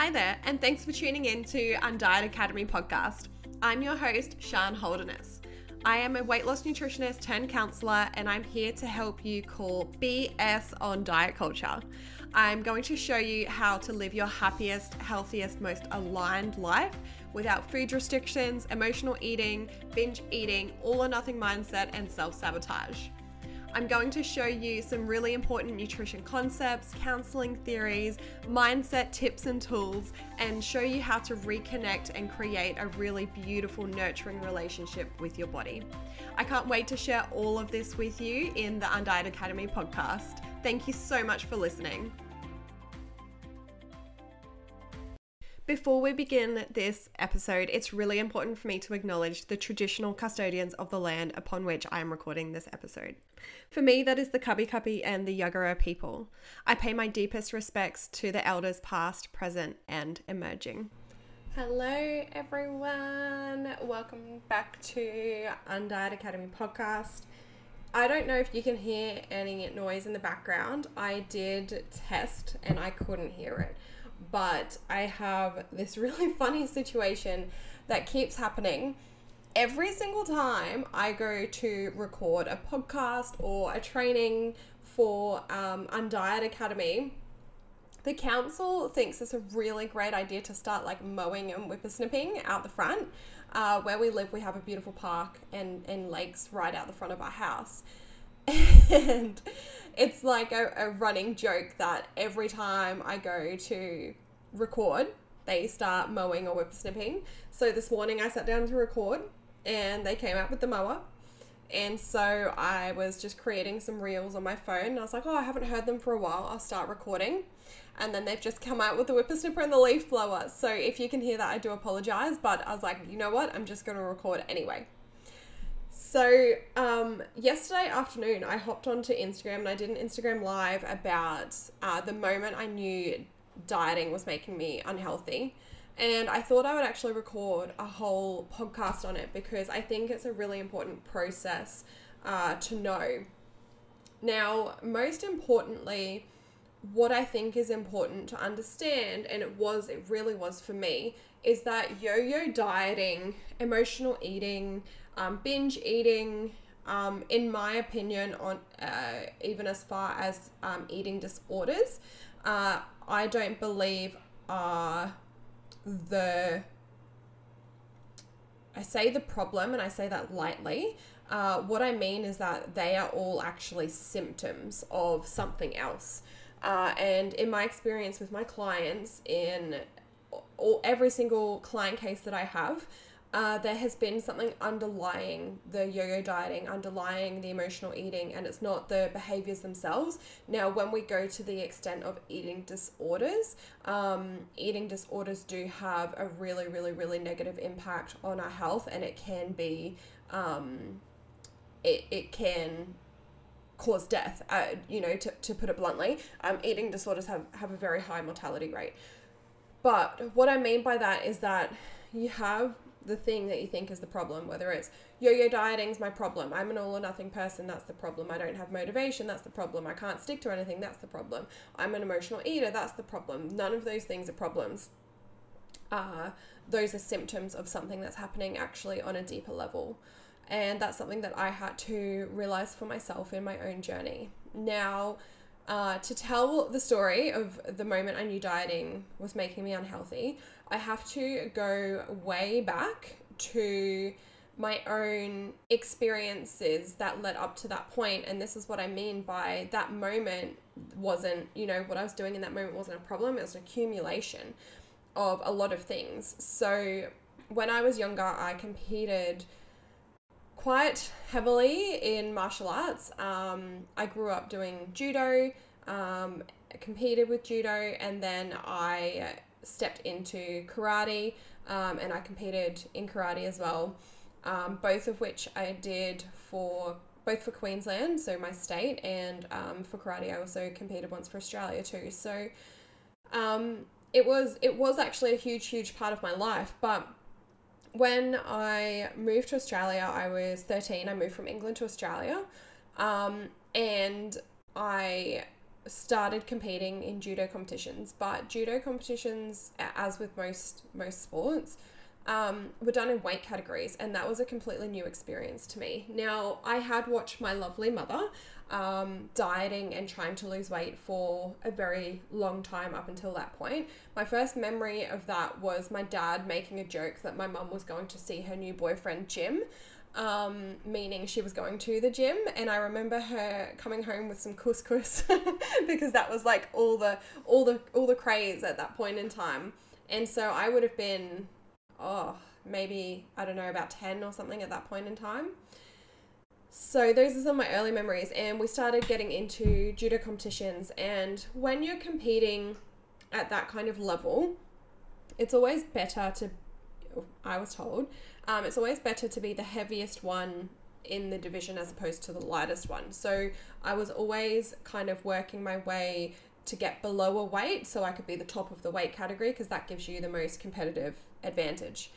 Hi there, and thanks for tuning in to Undiet Academy podcast. I'm your host, Shan Holderness. I am a weight loss nutritionist turned counselor, and I'm here to help you call BS on diet culture. I'm going to show you how to live your happiest, healthiest, most aligned life without food restrictions, emotional eating, binge eating, all or nothing mindset, and self sabotage. I'm going to show you some really important nutrition concepts, counseling theories, mindset tips and tools, and show you how to reconnect and create a really beautiful, nurturing relationship with your body. I can't wait to share all of this with you in the Undiet Academy podcast. Thank you so much for listening. Before we begin this episode, it's really important for me to acknowledge the traditional custodians of the land upon which I am recording this episode. For me, that is the Kabi Kabi and the Yagara people. I pay my deepest respects to the elders past, present, and emerging. Hello, everyone. Welcome back to Undiet Academy podcast. I don't know if you can hear any noise in the background. I did test and I couldn't hear it but I have this really funny situation that keeps happening. Every single time I go to record a podcast or a training for um, Undiet Academy, the council thinks it's a really great idea to start like mowing and whippersnipping out the front. Uh, where we live, we have a beautiful park and, and lakes right out the front of our house. And it's like a, a running joke that every time I go to record, they start mowing or whippersnipping. So this morning I sat down to record and they came out with the mower. And so I was just creating some reels on my phone. And I was like, oh, I haven't heard them for a while. I'll start recording. And then they've just come out with the whippersnipper and the leaf blower. So if you can hear that, I do apologize. But I was like, you know what? I'm just going to record anyway. So, um, yesterday afternoon, I hopped onto Instagram and I did an Instagram live about uh, the moment I knew dieting was making me unhealthy. And I thought I would actually record a whole podcast on it because I think it's a really important process uh, to know. Now, most importantly, what I think is important to understand, and it was, it really was for me, is that yo yo dieting, emotional eating, um, binge eating, um, in my opinion, on uh, even as far as um, eating disorders, uh, I don't believe are the. I say the problem, and I say that lightly. Uh, what I mean is that they are all actually symptoms of something else. Uh, and in my experience with my clients, in all, every single client case that I have, uh, there has been something underlying the yo yo dieting, underlying the emotional eating, and it's not the behaviors themselves. Now, when we go to the extent of eating disorders, um, eating disorders do have a really, really, really negative impact on our health, and it can be, um, it, it can cause death, uh, you know, to, to put it bluntly. Um, eating disorders have, have a very high mortality rate. But what I mean by that is that you have the thing that you think is the problem, whether it's yo yo dieting's my problem, I'm an all or nothing person, that's the problem, I don't have motivation, that's the problem, I can't stick to anything, that's the problem, I'm an emotional eater, that's the problem. None of those things are problems. Uh, those are symptoms of something that's happening actually on a deeper level. And that's something that I had to realize for myself in my own journey. Now, uh, to tell the story of the moment I knew dieting was making me unhealthy, I have to go way back to my own experiences that led up to that point and this is what i mean by that moment wasn't you know what i was doing in that moment wasn't a problem it was an accumulation of a lot of things. So when i was younger i competed quite heavily in martial arts. Um, i grew up doing judo um, competed with judo and then i stepped into karate um, and I competed in karate as well, um, both of which I did for both for Queensland, so my state, and um, for karate I also competed once for Australia too. So um, it was it was actually a huge huge part of my life, but when I moved to Australia, I was 13. I moved from England to Australia. Um, and I started competing in judo competitions, but judo competitions, as with most most sports, um, were done in weight categories, and that was a completely new experience to me. Now, I had watched my lovely mother um, dieting and trying to lose weight for a very long time up until that point. My first memory of that was my dad making a joke that my mum was going to see her new boyfriend, Jim. Um, meaning she was going to the gym, and I remember her coming home with some couscous because that was like all the all the all the craze at that point in time. And so I would have been oh, maybe, I don't know, about 10 or something at that point in time. So those are some of my early memories, and we started getting into judo competitions. And when you're competing at that kind of level, it's always better to, I was told, um, it's always better to be the heaviest one in the division as opposed to the lightest one. So I was always kind of working my way to get below a weight so I could be the top of the weight category because that gives you the most competitive advantage.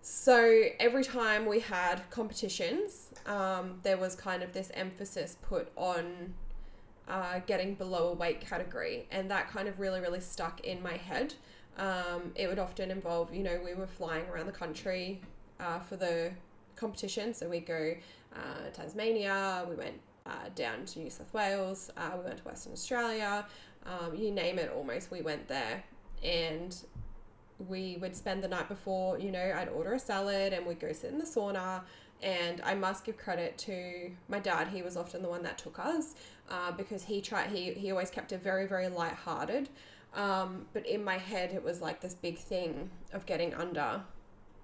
So every time we had competitions, um, there was kind of this emphasis put on uh, getting below a weight category, and that kind of really, really stuck in my head. Um, it would often involve, you know, we were flying around the country uh, for the competition, so we go uh, Tasmania, we went uh, down to New South Wales, uh, we went to Western Australia, um, you name it, almost we went there, and we would spend the night before, you know, I'd order a salad and we'd go sit in the sauna. And I must give credit to my dad. He was often the one that took us uh, because he tried. He he always kept it very very light-hearted. Um, but in my head, it was like this big thing of getting under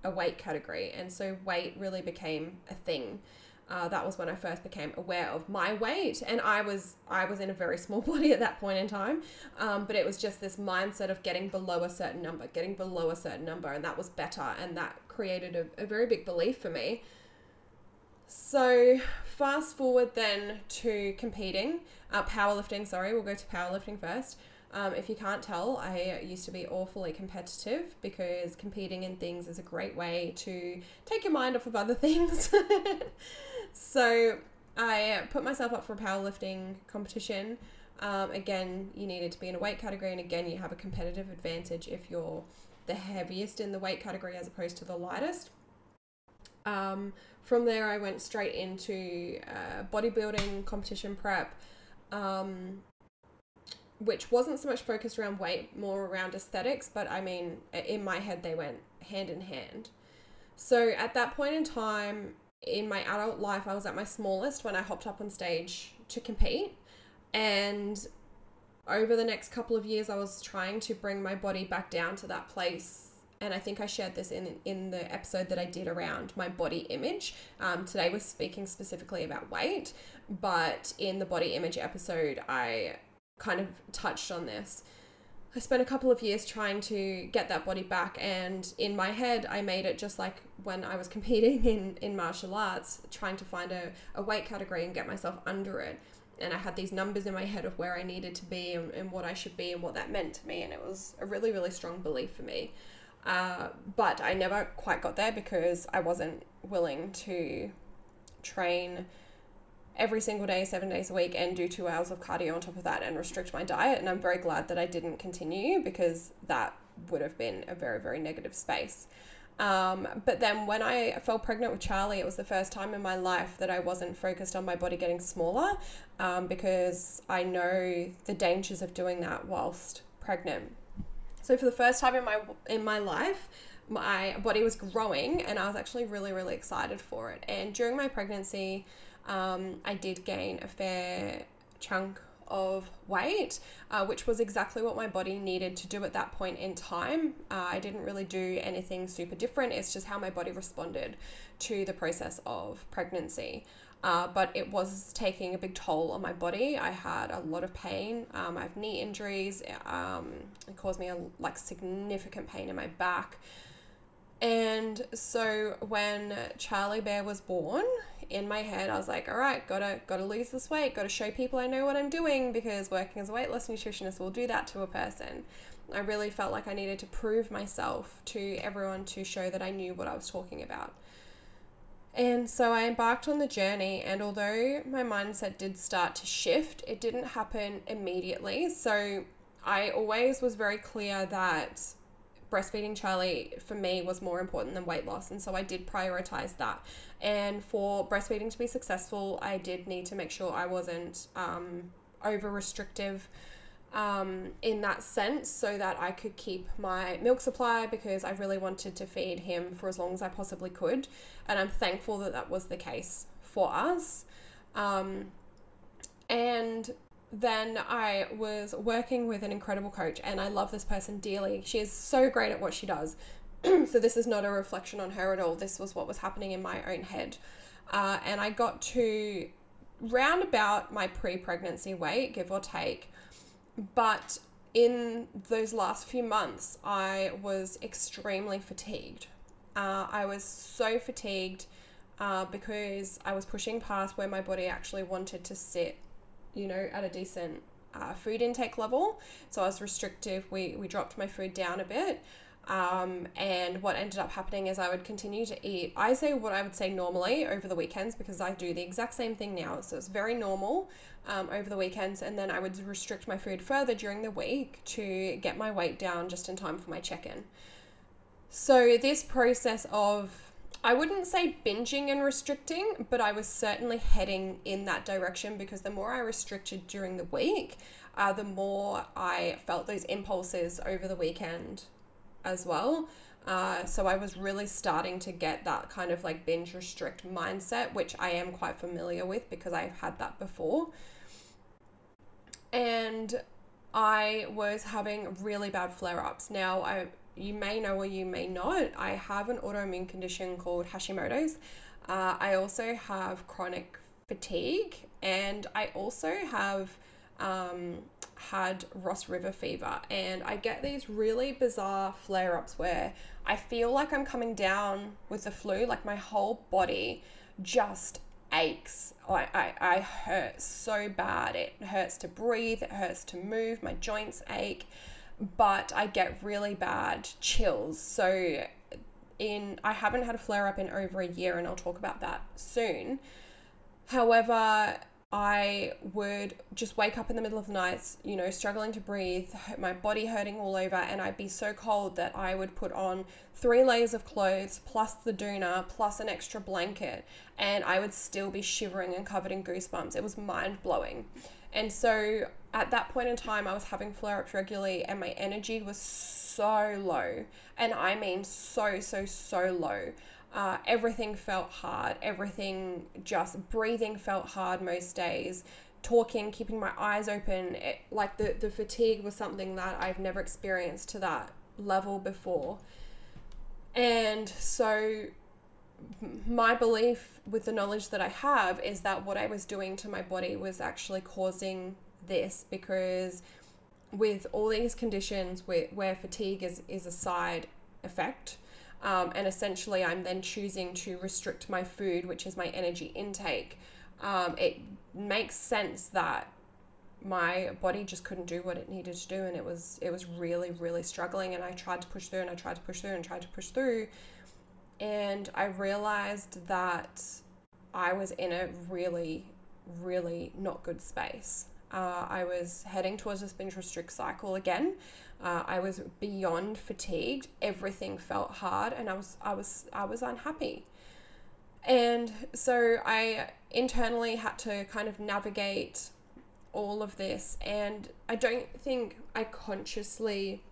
a weight category, and so weight really became a thing uh, that was when I first became aware of my weight, and I was I was in a very small body at that point in time. Um, but it was just this mindset of getting below a certain number, getting below a certain number, and that was better, and that created a, a very big belief for me. So fast forward then to competing, uh, powerlifting. Sorry, we'll go to powerlifting first. Um, if you can't tell, I used to be awfully competitive because competing in things is a great way to take your mind off of other things. so I put myself up for a powerlifting competition. Um, again, you needed to be in a weight category, and again, you have a competitive advantage if you're the heaviest in the weight category as opposed to the lightest. Um, from there, I went straight into uh, bodybuilding competition prep. Um, which wasn't so much focused around weight, more around aesthetics, but I mean, in my head, they went hand in hand. So at that point in time in my adult life, I was at my smallest when I hopped up on stage to compete. And over the next couple of years, I was trying to bring my body back down to that place. And I think I shared this in, in the episode that I did around my body image. Um, today, we're speaking specifically about weight, but in the body image episode, I kind of touched on this. I spent a couple of years trying to get that body back, and in my head, I made it just like when I was competing in, in martial arts, trying to find a, a weight category and get myself under it. And I had these numbers in my head of where I needed to be and, and what I should be and what that meant to me, and it was a really, really strong belief for me. Uh, but I never quite got there because I wasn't willing to train every single day, seven days a week, and do two hours of cardio on top of that and restrict my diet. And I'm very glad that I didn't continue because that would have been a very, very negative space. Um, but then when I fell pregnant with Charlie, it was the first time in my life that I wasn't focused on my body getting smaller um, because I know the dangers of doing that whilst pregnant. So for the first time in my in my life, my body was growing and I was actually really really excited for it. And during my pregnancy, um, I did gain a fair chunk of weight, uh, which was exactly what my body needed to do at that point in time. Uh, I didn't really do anything super different, it's just how my body responded to the process of pregnancy. Uh, but it was taking a big toll on my body. I had a lot of pain. Um, I have knee injuries. Um, it caused me a like significant pain in my back. And so when Charlie Bear was born, in my head, I was like, all right, gotta gotta lose this weight, gotta show people I know what I'm doing because working as a weight loss nutritionist will do that to a person. I really felt like I needed to prove myself to everyone to show that I knew what I was talking about. And so I embarked on the journey, and although my mindset did start to shift, it didn't happen immediately. So I always was very clear that breastfeeding Charlie for me was more important than weight loss. And so I did prioritize that. And for breastfeeding to be successful, I did need to make sure I wasn't um, over restrictive um, in that sense so that I could keep my milk supply because I really wanted to feed him for as long as I possibly could. And I'm thankful that that was the case for us. Um, and then I was working with an incredible coach, and I love this person dearly. She is so great at what she does. so, this is not a reflection on her at all. This was what was happening in my own head. Uh, and I got to round about my pre pregnancy weight, give or take. But in those last few months, I was extremely fatigued. Uh, I was so fatigued uh, because I was pushing past where my body actually wanted to sit you know, at a decent uh, food intake level. So I was restrictive. We, we dropped my food down a bit. Um, and what ended up happening is I would continue to eat, I say what I would say normally over the weekends because I do the exact same thing now. So it's very normal um, over the weekends. And then I would restrict my food further during the week to get my weight down just in time for my check in. So this process of I wouldn't say binging and restricting, but I was certainly heading in that direction because the more I restricted during the week, uh, the more I felt those impulses over the weekend as well. Uh, so I was really starting to get that kind of like binge restrict mindset, which I am quite familiar with because I've had that before. And I was having really bad flare ups. Now, I you may know or you may not, I have an autoimmune condition called Hashimoto's. Uh, I also have chronic fatigue, and I also have um, had Ross River fever. And I get these really bizarre flare ups where I feel like I'm coming down with the flu, like my whole body just aches. I, I, I hurt so bad. It hurts to breathe, it hurts to move, my joints ache but I get really bad chills. So in I haven't had a flare up in over a year and I'll talk about that soon. However, I would just wake up in the middle of the night, you know, struggling to breathe, my body hurting all over, and I'd be so cold that I would put on three layers of clothes plus the doona plus an extra blanket, and I would still be shivering and covered in goosebumps. It was mind blowing. And so at that point in time, I was having flare ups regularly, and my energy was so low. And I mean, so, so, so low. Uh, everything felt hard. Everything just breathing felt hard most days. Talking, keeping my eyes open, it, like the, the fatigue was something that I've never experienced to that level before. And so my belief with the knowledge that I have is that what I was doing to my body was actually causing this because with all these conditions where, where fatigue is, is a side effect, um, and essentially I'm then choosing to restrict my food, which is my energy intake, um, it makes sense that my body just couldn't do what it needed to do and it was it was really really struggling and I tried to push through and I tried to push through and tried to push through and I realized that I was in a really, really not good space. Uh, I was heading towards this binge restrict cycle again. Uh, I was beyond fatigued. Everything felt hard, and I was I was I was unhappy. And so I internally had to kind of navigate all of this, and I don't think I consciously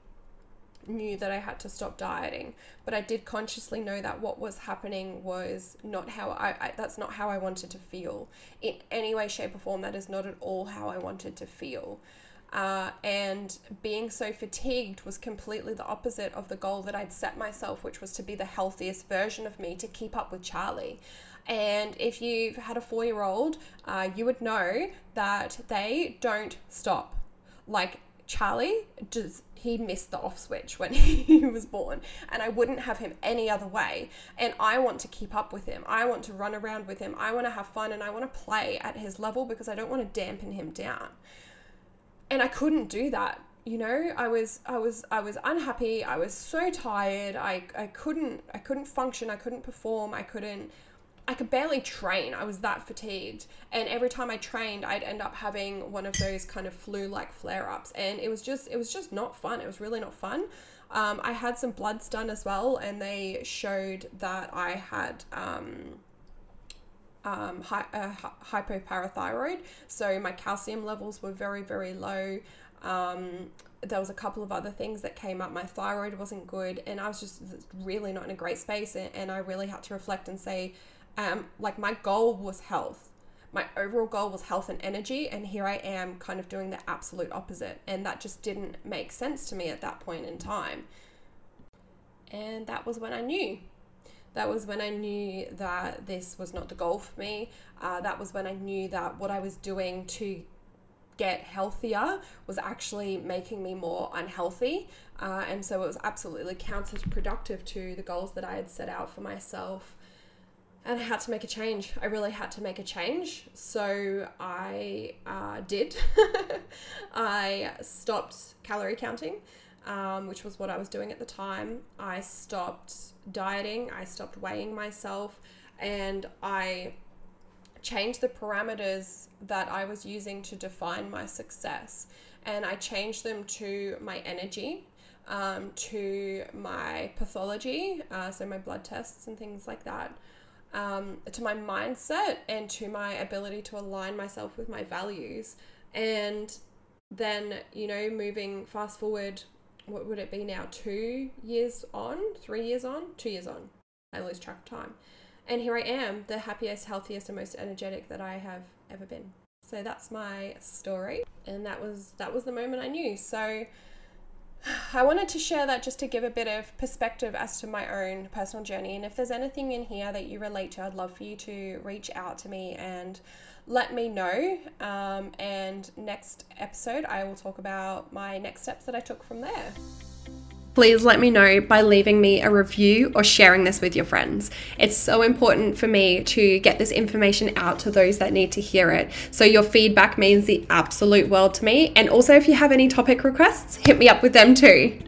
knew that I had to stop dieting, but I did consciously know that what was happening was not how I, I, that's not how I wanted to feel in any way, shape, or form. That is not at all how I wanted to feel. Uh, and being so fatigued was completely the opposite of the goal that I'd set myself, which was to be the healthiest version of me to keep up with Charlie. And if you've had a four year old, uh, you would know that they don't stop. Like Charlie just he missed the off switch when he was born and I wouldn't have him any other way and I want to keep up with him. I want to run around with him. I want to have fun and I want to play at his level because I don't want to dampen him down. And I couldn't do that. You know, I was I was I was unhappy. I was so tired. I I couldn't I couldn't function. I couldn't perform. I couldn't I could barely train. I was that fatigued. And every time I trained, I'd end up having one of those kind of flu-like flare-ups. And it was just it was just not fun. It was really not fun. Um, I had some bloods done as well, and they showed that I had um, um, hi- uh, hypoparathyroid. So my calcium levels were very, very low. Um, there was a couple of other things that came up. My thyroid wasn't good, and I was just really not in a great space. And, and I really had to reflect and say, um, like my goal was health. My overall goal was health and energy, and here I am kind of doing the absolute opposite. And that just didn't make sense to me at that point in time. And that was when I knew. That was when I knew that this was not the goal for me. Uh, that was when I knew that what I was doing to get healthier was actually making me more unhealthy. Uh, and so it was absolutely counterproductive to the goals that I had set out for myself and I had to make a change. I really had to make a change. So I uh, did. I stopped calorie counting, um, which was what I was doing at the time. I stopped dieting, I stopped weighing myself, and I changed the parameters that I was using to define my success. And I changed them to my energy, um, to my pathology, uh, so my blood tests and things like that um, to my mindset and to my ability to align myself with my values. And then, you know, moving fast forward, what would it be now? Two years on, three years on, two years on. I lose track of time. And here I am, the happiest, healthiest, and most energetic that I have ever been. So that's my story. And that was that was the moment I knew. So I wanted to share that just to give a bit of perspective as to my own personal journey. And if there's anything in here that you relate to, I'd love for you to reach out to me and let me know. Um, and next episode, I will talk about my next steps that I took from there please let me know by leaving me a review or sharing this with your friends. It's so important for me to get this information out to those that need to hear it. So, your feedback means the absolute world to me. And also, if you have any topic requests, hit me up with them too.